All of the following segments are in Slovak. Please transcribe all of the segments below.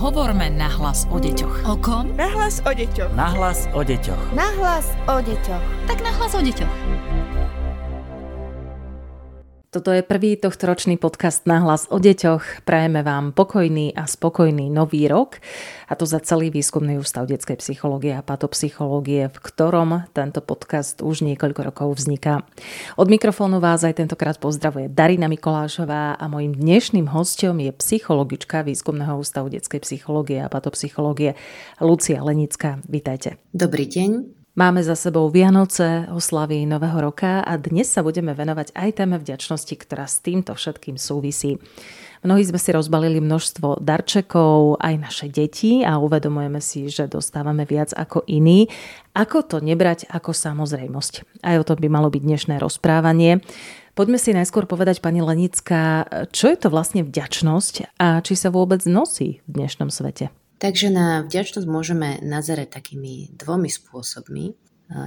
Hovorme nahlas o deťoch. O kom? Nahlas o deťoch. Nahlas o deťoch. Nahlas o deťoch. Tak nahlas o deťoch. Toto je prvý tohto ročný podcast na hlas o deťoch. Prajeme vám pokojný a spokojný nový rok a to za celý výskumný ústav detskej psychológie a patopsychológie, v ktorom tento podcast už niekoľko rokov vzniká. Od mikrofónu vás aj tentokrát pozdravuje Darina Mikolášová a mojim dnešným hostom je psychologička výskumného ústavu detskej psychológie a patopsychológie Lucia Lenická. Vítajte. Dobrý deň. Máme za sebou Vianoce, oslavy Nového roka a dnes sa budeme venovať aj téme vďačnosti, ktorá s týmto všetkým súvisí. Mnohí sme si rozbalili množstvo darčekov, aj naše deti a uvedomujeme si, že dostávame viac ako iní. Ako to nebrať ako samozrejmosť? Aj o tom by malo byť dnešné rozprávanie. Poďme si najskôr povedať, pani Lenická, čo je to vlastne vďačnosť a či sa vôbec nosí v dnešnom svete? Takže na vďačnosť môžeme nazerať takými dvomi spôsobmi.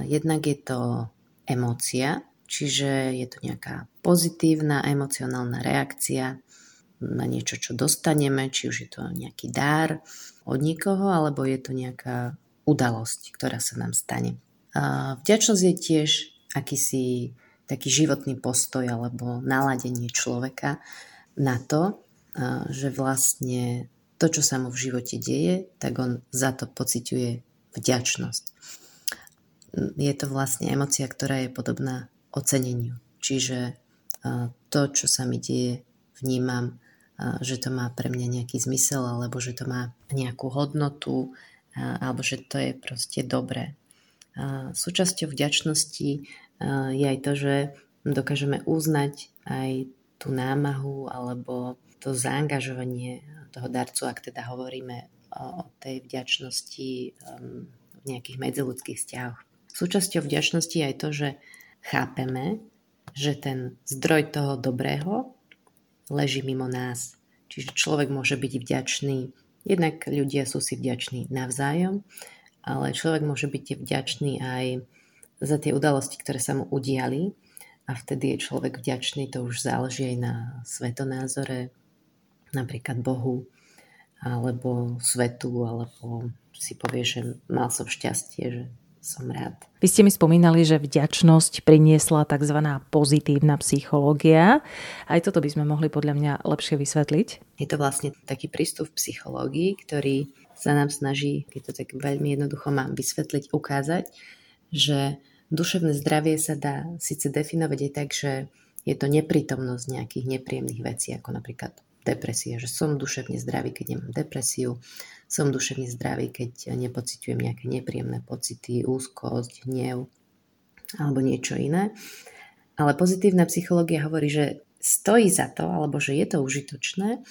Jednak je to emócia, čiže je to nejaká pozitívna emocionálna reakcia na niečo, čo dostaneme, či už je to nejaký dar od nikoho, alebo je to nejaká udalosť, ktorá sa nám stane. Vďačnosť je tiež akýsi taký životný postoj alebo naladenie človeka na to, že vlastne to, čo sa mu v živote deje, tak on za to pociťuje vďačnosť. Je to vlastne emocia, ktorá je podobná oceneniu. Čiže to, čo sa mi deje, vnímam, že to má pre mňa nejaký zmysel, alebo že to má nejakú hodnotu, alebo že to je proste dobré. Súčasťou vďačnosti je aj to, že dokážeme uznať aj tú námahu alebo to zaangažovanie toho darcu, ak teda hovoríme o tej vďačnosti um, v nejakých medziludských vzťahoch. Súčasťou vďačnosti je aj to, že chápeme, že ten zdroj toho dobrého leží mimo nás. Čiže človek môže byť vďačný, jednak ľudia sú si vďační navzájom, ale človek môže byť vďačný aj za tie udalosti, ktoré sa mu udiali a vtedy je človek vďačný, to už záleží aj na svetonázore, napríklad Bohu alebo svetu, alebo si povie, že mal som šťastie, že som rád. Vy ste mi spomínali, že vďačnosť priniesla tzv. pozitívna psychológia. Aj toto by sme mohli podľa mňa lepšie vysvetliť. Je to vlastne taký prístup v psychológii, ktorý sa nám snaží, keď to tak veľmi jednoducho mám vysvetliť, ukázať, že duševné zdravie sa dá síce definovať aj tak, že je to neprítomnosť nejakých nepríjemných vecí, ako napríklad depresia, že som duševne zdravý, keď nemám depresiu, som duševne zdravý, keď nepociťujem nejaké nepríjemné pocity, úzkosť, hnev alebo niečo iné. Ale pozitívna psychológia hovorí, že stojí za to, alebo že je to užitočné,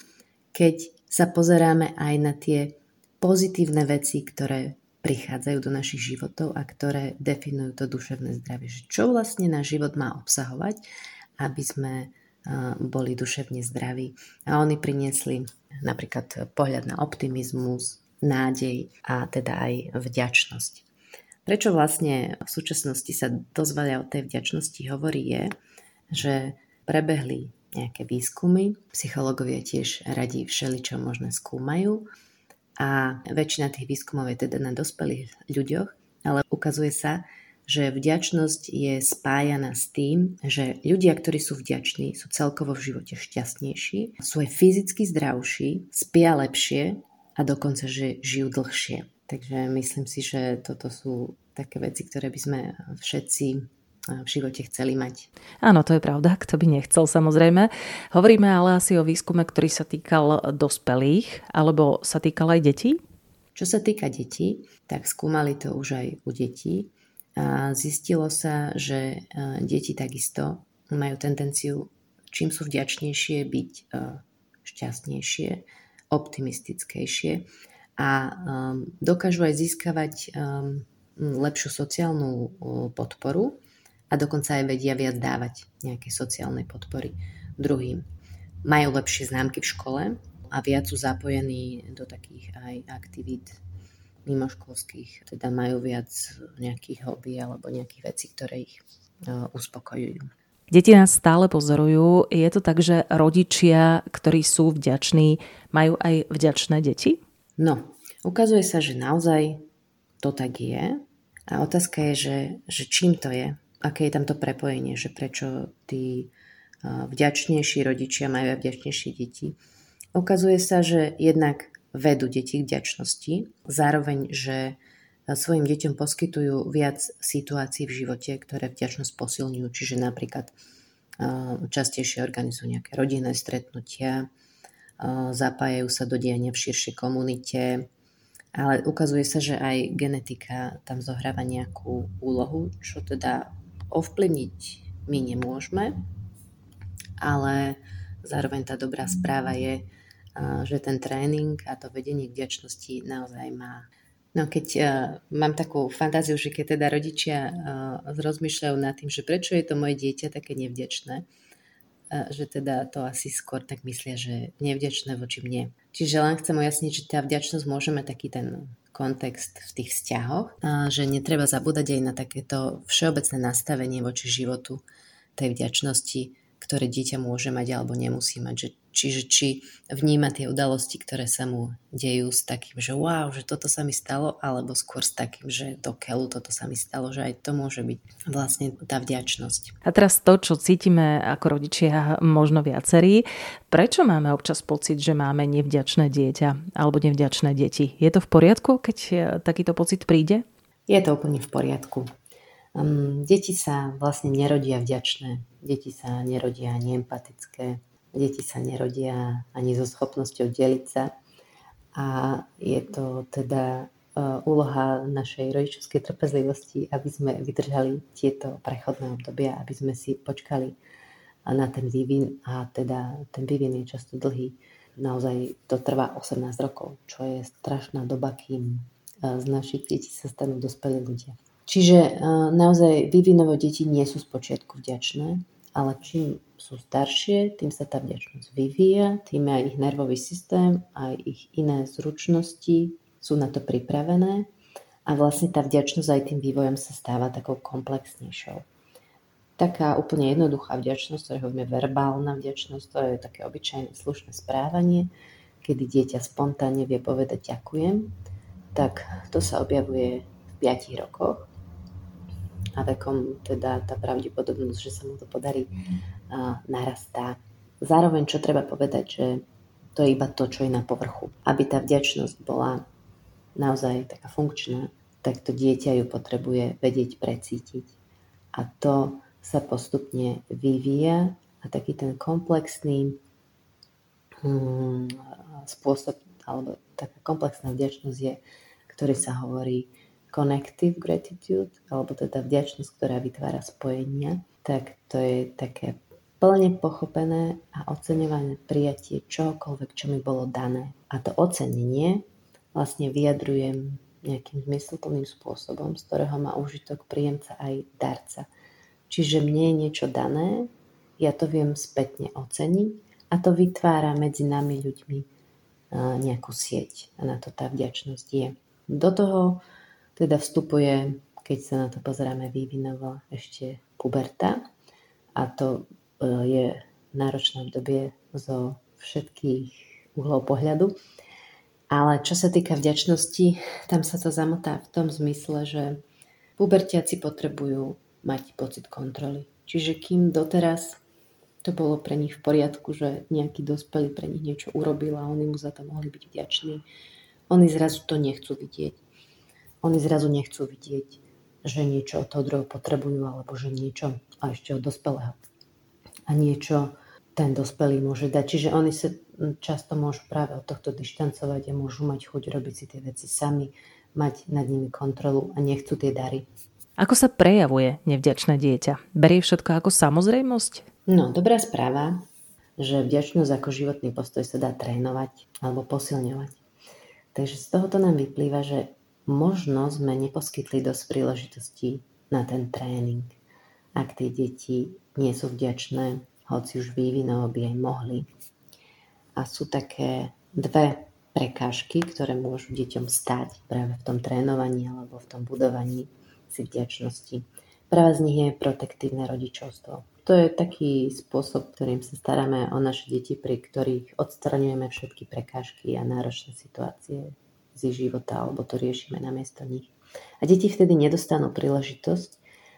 keď sa pozeráme aj na tie pozitívne veci, ktoré prichádzajú do našich životov a ktoré definujú to duševné zdravie. Že čo vlastne náš život má obsahovať, aby sme boli duševne zdraví. A oni priniesli napríklad pohľad na optimizmus, nádej a teda aj vďačnosť. Prečo vlastne v súčasnosti sa dosť veľa o tej vďačnosti hovorí je, že prebehli nejaké výskumy, psychológovia tiež radi všeličo možné skúmajú a väčšina tých výskumov je teda na dospelých ľuďoch, ale ukazuje sa, že vďačnosť je spájana s tým, že ľudia, ktorí sú vďační, sú celkovo v živote šťastnejší, sú aj fyzicky zdravší, spia lepšie a dokonca, že žijú dlhšie. Takže myslím si, že toto sú také veci, ktoré by sme všetci v živote chceli mať. Áno, to je pravda, kto by nechcel samozrejme. Hovoríme ale asi o výskume, ktorý sa týkal dospelých, alebo sa týkal aj detí? Čo sa týka detí, tak skúmali to už aj u detí a zistilo sa, že e, deti takisto majú tendenciu, čím sú vďačnejšie, byť e, šťastnejšie, optimistickejšie a dokážu aj získavať lepšiu sociálnu podporu a dokonca aj vedia viac dávať nejaké sociálnej podpory druhým. Majú lepšie známky v škole a viac sú zapojení do takých aj aktivít mimoškolských, teda majú viac nejakých hobby alebo nejakých vecí, ktoré ich e, uspokojujú. Deti nás stále pozorujú. Je to tak, že rodičia, ktorí sú vďační, majú aj vďačné deti? No, ukazuje sa, že naozaj to tak je a otázka je, že, že čím to je, aké je tam to prepojenie, že prečo tí vďačnejší rodičia majú aj vďačnejšie deti. Ukazuje sa, že jednak vedú deti k vďačnosti, zároveň, že svojim deťom poskytujú viac situácií v živote, ktoré vďačnosť posilňujú, čiže napríklad častejšie organizujú nejaké rodinné stretnutia, zapájajú sa do diania v širšej komunite, ale ukazuje sa, že aj genetika tam zohráva nejakú úlohu, čo teda ovplyvniť my nemôžeme, ale zároveň tá dobrá správa je, že ten tréning a to vedenie k vďačnosti naozaj má No keď uh, mám takú fantáziu, že keď teda rodičia uh, rozmýšľajú nad tým, že prečo je to moje dieťa také nevďačné, že teda to asi skôr tak myslia, že nevďačné voči mne. Čiže len chcem ujasniť, že tá vďačnosť môže mať taký ten kontext v tých vzťahoch, že netreba zabúdať aj na takéto všeobecné nastavenie voči životu tej vďačnosti, ktoré dieťa môže mať alebo nemusí mať. Že, čiže či vníma tie udalosti, ktoré sa mu dejú s takým, že wow, že toto sa mi stalo, alebo skôr s takým, že do keľu toto sa mi stalo, že aj to môže byť vlastne tá vďačnosť. A teraz to, čo cítime ako rodičia možno viacerí, prečo máme občas pocit, že máme nevďačné dieťa alebo nevďačné deti? Je to v poriadku, keď takýto pocit príde? Je to úplne v poriadku. Um, deti sa vlastne nerodia vďačné, deti sa nerodia ani empatické, deti sa nerodia ani so schopnosťou deliť sa. A je to teda uh, úloha našej rodičovskej trpezlivosti, aby sme vydržali tieto prechodné obdobia, aby sme si počkali na ten vývin a teda ten vývin je často dlhý. Naozaj to trvá 18 rokov, čo je strašná doba, kým uh, z našich detí sa stanú dospelí ľudia. Čiže e, naozaj vývinovo deti nie sú spočiatku vďačné, ale čím sú staršie, tým sa tá vďačnosť vyvíja, tým aj ich nervový systém, aj ich iné zručnosti sú na to pripravené a vlastne tá vďačnosť aj tým vývojom sa stáva takou komplexnejšou. Taká úplne jednoduchá vďačnosť, ktorá hovoríme verbálna vďačnosť, to je také obyčajné slušné správanie, kedy dieťa spontánne vie povedať ďakujem, tak to sa objavuje v 5 rokoch a vekom teda tá pravdepodobnosť, že sa mu to podarí, narastá. Zároveň, čo treba povedať, že to je iba to, čo je na povrchu. Aby tá vďačnosť bola naozaj taká funkčná, tak to dieťa ju potrebuje vedieť precítiť. A to sa postupne vyvíja a taký ten komplexný hmm, spôsob, alebo taká komplexná vďačnosť je, ktorý sa hovorí connective gratitude, alebo teda vďačnosť, ktorá vytvára spojenia, tak to je také plne pochopené a oceňované prijatie čohokoľvek, čo mi bolo dané. A to ocenenie vlastne vyjadrujem nejakým zmysluplným spôsobom, z ktorého má užitok príjemca aj darca. Čiže mne je niečo dané, ja to viem spätne oceniť a to vytvára medzi nami ľuďmi nejakú sieť. A na to tá vďačnosť je. Do toho teda vstupuje, keď sa na to pozeráme vývinovo, ešte puberta a to e, je náročné obdobie zo všetkých uhlov pohľadu. Ale čo sa týka vďačnosti, tam sa to zamotá v tom zmysle, že pubertiaci potrebujú mať pocit kontroly. Čiže kým doteraz to bolo pre nich v poriadku, že nejaký dospelý pre nich niečo urobil a oni mu za to mohli byť vďační, oni zrazu to nechcú vidieť oni zrazu nechcú vidieť, že niečo od toho druhého potrebujú, alebo že niečo a ešte od dospelého. A niečo ten dospelý môže dať. Čiže oni sa často môžu práve od tohto dištancovať a môžu mať chuť robiť si tie veci sami, mať nad nimi kontrolu a nechcú tie dary. Ako sa prejavuje nevďačné dieťa? Berie všetko ako samozrejmosť? No, dobrá správa, že vďačnosť ako životný postoj sa dá trénovať alebo posilňovať. Takže z tohoto nám vyplýva, že možno sme neposkytli dosť príležitostí na ten tréning. Ak tie deti nie sú vďačné, hoci už vývinovo by aj mohli. A sú také dve prekážky, ktoré môžu deťom stať práve v tom trénovaní alebo v tom budovaní si vďačnosti. Prvá z nich je protektívne rodičovstvo. To je taký spôsob, ktorým sa staráme o naše deti, pri ktorých odstraňujeme všetky prekážky a náročné situácie z ich života, alebo to riešime namiesto nich. A deti vtedy nedostanú príležitosť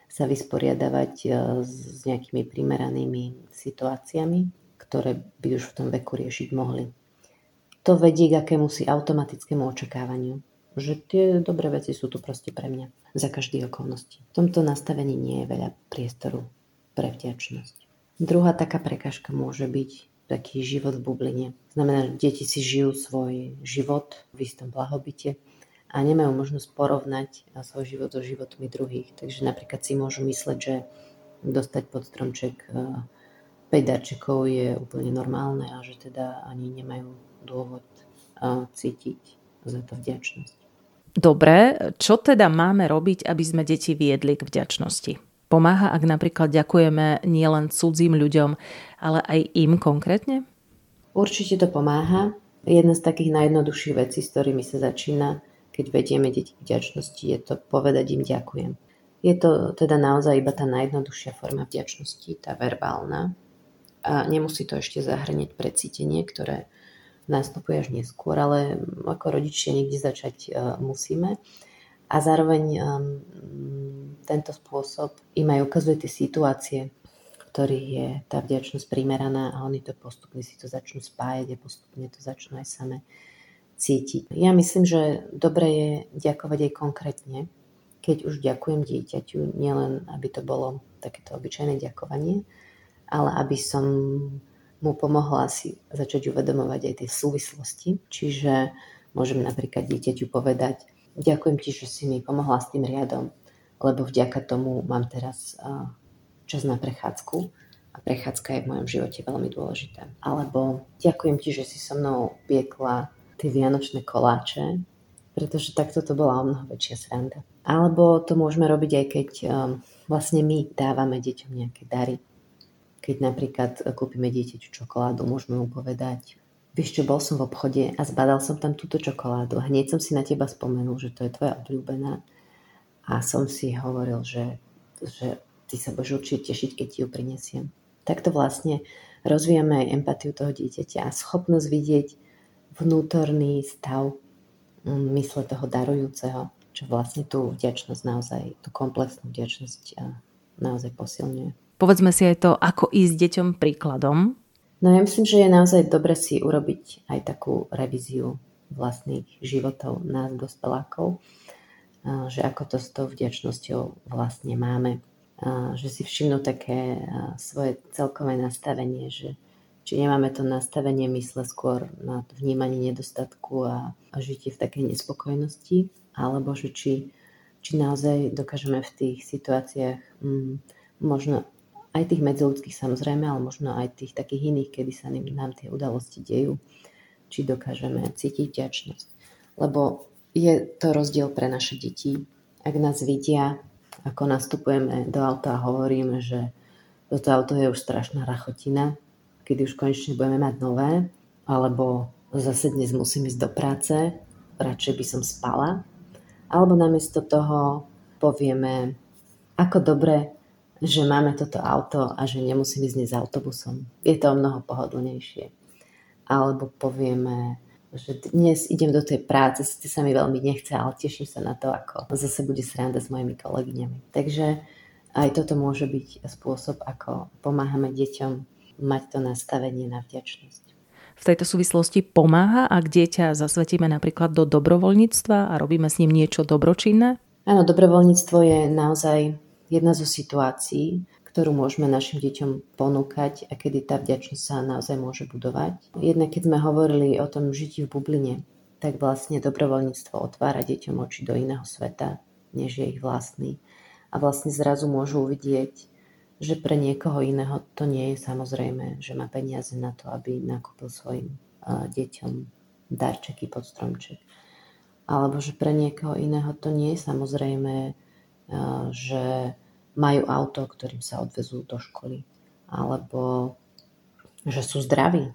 sa vysporiadavať e, s nejakými primeranými situáciami, ktoré by už v tom veku riešiť mohli. To vedie k akémusi automatickému očakávaniu, že tie dobré veci sú tu proste pre mňa za každých okolností. V tomto nastavení nie je veľa priestoru pre vďačnosť. Druhá taká prekažka môže byť taký život v bubline. Znamená, že deti si žijú svoj život v istom blahobite a nemajú možnosť porovnať svoj život so životmi druhých. Takže napríklad si môžu mysleť, že dostať pod stromček 5 e, darčekov je úplne normálne a že teda ani nemajú dôvod e, cítiť za to vďačnosť. Dobre, čo teda máme robiť, aby sme deti viedli k vďačnosti? Pomáha, ak napríklad ďakujeme nielen cudzím ľuďom, ale aj im konkrétne? Určite to pomáha. Jedna z takých najjednoduchších vecí, s ktorými sa začína, keď vedieme deti vďačnosti, je to povedať im ďakujem. Je to teda naozaj iba tá najjednoduchšia forma vďačnosti, tá verbálna. A nemusí to ešte zahrnieť precítenie, ktoré nastupuje až neskôr, ale ako rodičia niekde začať uh, musíme a zároveň um, tento spôsob im aj ukazuje tie situácie, v ktorých je tá vďačnosť primeraná a oni to postupne si to začnú spájať a postupne to začnú aj same cítiť. Ja myslím, že dobre je ďakovať aj konkrétne, keď už ďakujem dieťaťu, nielen aby to bolo takéto obyčajné ďakovanie, ale aby som mu pomohla si začať uvedomovať aj tie súvislosti. Čiže môžem napríklad dieťaťu povedať, Ďakujem ti, že si mi pomohla s tým riadom, lebo vďaka tomu mám teraz čas na prechádzku a prechádzka je v mojom živote veľmi dôležitá. Alebo ďakujem ti, že si so mnou piekla tie vianočné koláče, pretože takto to bola o mnoho väčšia sranda. Alebo to môžeme robiť aj keď um, vlastne my dávame deťom nejaké dary. Keď napríklad kúpime dieťaťu čokoládu, môžeme mu povedať Vieš čo, bol som v obchode a zbadal som tam túto čokoládu. Hneď som si na teba spomenul, že to je tvoja obľúbená. A som si hovoril, že, že ty sa budeš určite tešiť, keď ti ju prinesiem. Takto vlastne rozvíjame aj empatiu toho dieťaťa a schopnosť vidieť vnútorný stav mm, mysle toho darujúceho, čo vlastne tú vďačnosť naozaj, tú komplexnú vďačnosť naozaj posilňuje. Povedzme si aj to, ako ísť deťom príkladom, No ja myslím, že je naozaj dobre si urobiť aj takú revíziu vlastných životov nás, dospelákov, že ako to s tou vďačnosťou vlastne máme. Že si všimnú také svoje celkové nastavenie, že či nemáme to nastavenie mysle skôr na vnímanie nedostatku a, a žitie v takej nespokojnosti, alebo že či, či naozaj dokážeme v tých situáciách mm, možno aj tých medziludských samozrejme, ale možno aj tých takých iných, kedy sa nám tie udalosti dejú, či dokážeme cítiť vďačnosť. Lebo je to rozdiel pre naše deti. Ak nás vidia, ako nastupujeme do auta a hovoríme, že toto auto je už strašná rachotina, kedy už konečne budeme mať nové, alebo zase dnes musím ísť do práce, radšej by som spala, alebo namiesto toho povieme, ako dobre že máme toto auto a že nemusím ísť dnes autobusom. Je to o mnoho pohodlnejšie. Alebo povieme, že dnes idem do tej práce, síce sa mi veľmi nechce, ale teším sa na to, ako zase bude sranda s mojimi kolegyňami. Takže aj toto môže byť spôsob, ako pomáhame deťom mať to nastavenie na vďačnosť. V tejto súvislosti pomáha, ak dieťa zasvetíme napríklad do dobrovoľníctva a robíme s ním niečo dobročinné? Áno, dobrovoľníctvo je naozaj jedna zo situácií, ktorú môžeme našim deťom ponúkať a kedy tá vďačnosť sa naozaj môže budovať. Jednak keď sme hovorili o tom žití v bubline, tak vlastne dobrovoľníctvo otvára deťom oči do iného sveta, než je ich vlastný. A vlastne zrazu môžu uvidieť, že pre niekoho iného to nie je samozrejme, že má peniaze na to, aby nakúpil svojim deťom darčeky pod stromček. Alebo že pre niekoho iného to nie je samozrejme že majú auto, ktorým sa odvezú do školy, alebo že sú zdraví,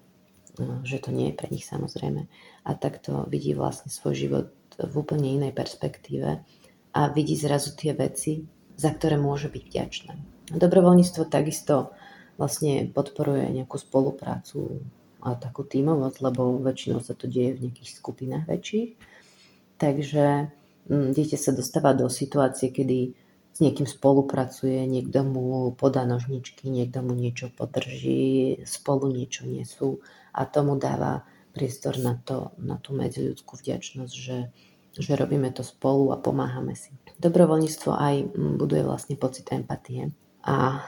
že to nie je pre nich samozrejme. A takto vidí vlastne svoj život v úplne inej perspektíve a vidí zrazu tie veci, za ktoré môže byť vďačné. Dobrovoľníctvo takisto vlastne podporuje nejakú spoluprácu a takú tímovosť, lebo väčšinou sa to deje v nejakých skupinách väčších Takže mm, dieťa sa dostáva do situácie, kedy s niekým spolupracuje, niekto mu podá nožničky, niekto mu niečo podrží, spolu niečo nesú a tomu dáva priestor na, to, na tú medziľudskú vďačnosť, že, že robíme to spolu a pomáhame si. Dobrovoľníctvo aj mm, buduje vlastne pocit empatie a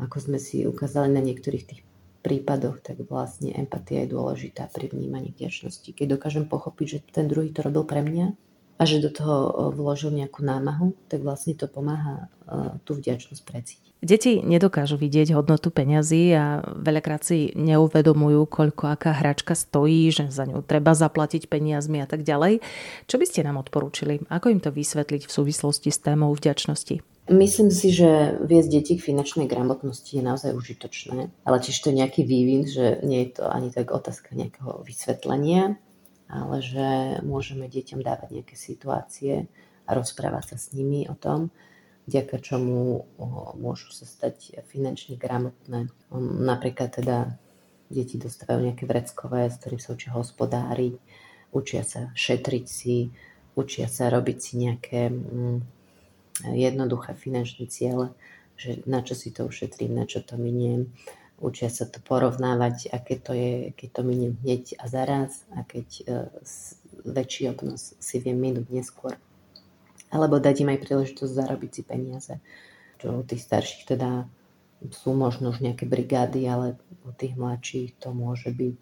ako sme si ukázali na niektorých tých prípadoch, tak vlastne empatia je dôležitá pri vnímaní vďačnosti. Keď dokážem pochopiť, že ten druhý to robil pre mňa a že do toho vložil nejakú námahu, tak vlastne to pomáha tú vďačnosť precítiť. Deti nedokážu vidieť hodnotu peňazí a veľakrát si neuvedomujú, koľko aká hračka stojí, že za ňu treba zaplatiť peniazmi a tak ďalej. Čo by ste nám odporúčili? Ako im to vysvetliť v súvislosti s témou vďačnosti? Myslím si, že viesť deti k finančnej gramotnosti je naozaj užitočné, ale tiež to je nejaký vývin, že nie je to ani tak otázka nejakého vysvetlenia, ale že môžeme deťom dávať nejaké situácie a rozprávať sa s nimi o tom, vďaka čomu môžu sa stať finančne gramotné. Napríklad teda deti dostávajú nejaké vreckové, s ktorým sa učia hospodáriť, učia sa šetriť si, učia sa robiť si nejaké mm, jednoduché finančné ciele, že na čo si to ušetrím, na čo to miniem. Učia sa to porovnávať, aké to je, keď to miniem hneď a zaraz a keď uh, väčší obnos si viem minúť neskôr. Alebo dať im aj príležitosť zarobiť si peniaze. Čo u tých starších teda sú možno už nejaké brigády, ale u tých mladších to môže byť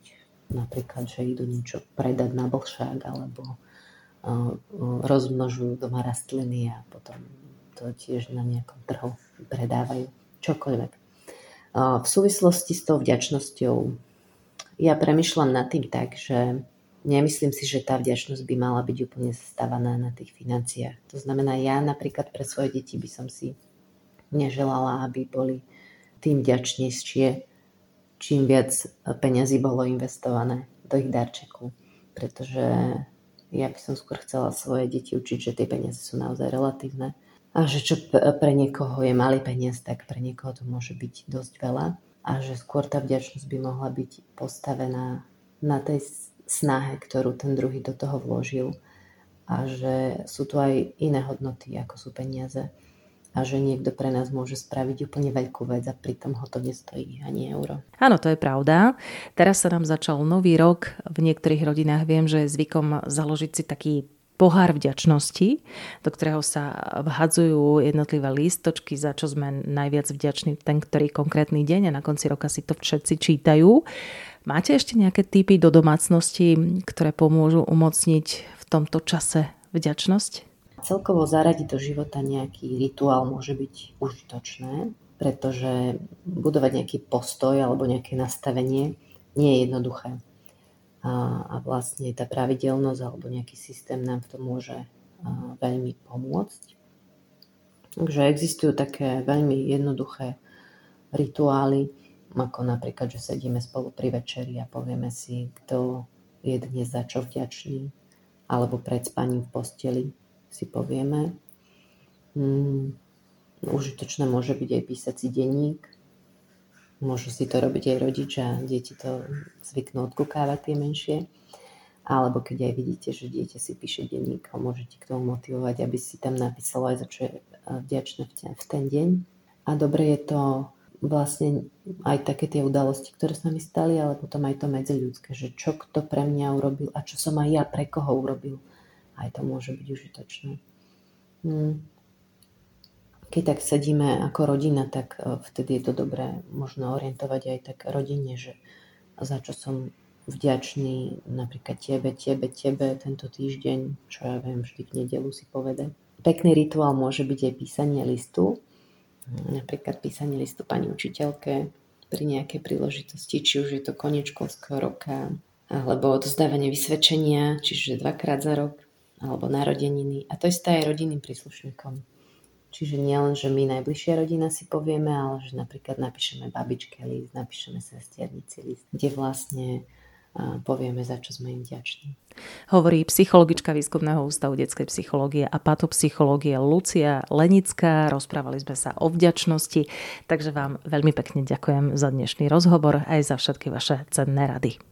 napríklad, že idú niečo predať na blšák alebo rozmnožujú doma rastliny a potom to tiež na nejakom trhu predávajú. Čokoľvek. V súvislosti s tou vďačnosťou ja premyšľam nad tým tak, že nemyslím si, že tá vďačnosť by mala byť úplne zastavaná na tých financiách. To znamená, ja napríklad pre svoje deti by som si neželala, aby boli tým vďačnejšie, čím viac peňazí bolo investované do ich darčeku. Pretože ja by som skôr chcela svoje deti učiť, že tie peniaze sú naozaj relatívne a že čo pre niekoho je malý peniaz, tak pre niekoho to môže byť dosť veľa a že skôr tá vďačnosť by mohla byť postavená na tej snahe, ktorú ten druhý do toho vložil a že sú tu aj iné hodnoty, ako sú peniaze a že niekto pre nás môže spraviť úplne veľkú vec a pritom ho to nestojí ani euro. Áno, to je pravda. Teraz sa nám začal nový rok. V niektorých rodinách viem, že je zvykom založiť si taký pohár vďačnosti, do ktorého sa vhadzujú jednotlivé lístočky, za čo sme najviac vďační ten, ktorý konkrétny deň a na konci roka si to všetci čítajú. Máte ešte nejaké typy do domácnosti, ktoré pomôžu umocniť v tomto čase vďačnosť? Celkovo zaradiť do života nejaký rituál môže byť užitočné, pretože budovať nejaký postoj alebo nejaké nastavenie nie je jednoduché. A, a vlastne tá pravidelnosť alebo nejaký systém nám v tom môže veľmi pomôcť. Takže existujú také veľmi jednoduché rituály, ako napríklad, že sedíme spolu pri večeri a povieme si, kto je dnes za čo vďačný, alebo pred spaním v posteli si povieme. Mm, užitočné môže byť aj písať si denník. Môžu si to robiť aj rodičia, deti to zvyknú odkúkávať tie menšie. Alebo keď aj vidíte, že dieťa si píše denník, ho môžete k tomu motivovať, aby si tam napísalo aj za čo je eh, vďačné v ten deň. A dobre je to vlastne aj také tie udalosti, ktoré sa mi stali, ale potom aj to medziľudské, že čo kto pre mňa urobil a čo som aj ja pre koho urobil aj to môže byť užitočné. Hmm. Keď tak sedíme ako rodina, tak e, vtedy je to dobré možno orientovať aj tak rodine, že za čo som vďačný napríklad tebe, tebe, tebe tento týždeň, čo ja viem, vždy v nedelu si povedať. Pekný rituál môže byť aj písanie listu, napríklad písanie listu pani učiteľke pri nejakej príležitosti, či už je to koniec školského roka, alebo odozdávanie vysvedčenia, čiže dvakrát za rok, alebo narodeniny. A to isté aj rodinným príslušníkom. Čiže nielen, že my najbližšia rodina si povieme, ale že napríklad napíšeme babičke list, napíšeme sestiernici list, kde vlastne povieme, za čo sme im vďační. Hovorí psychologička Výskumného ústavu detskej psychológie a patopsychológie Lucia Lenická. Rozprávali sme sa o vďačnosti, takže vám veľmi pekne ďakujem za dnešný rozhovor aj za všetky vaše cenné rady.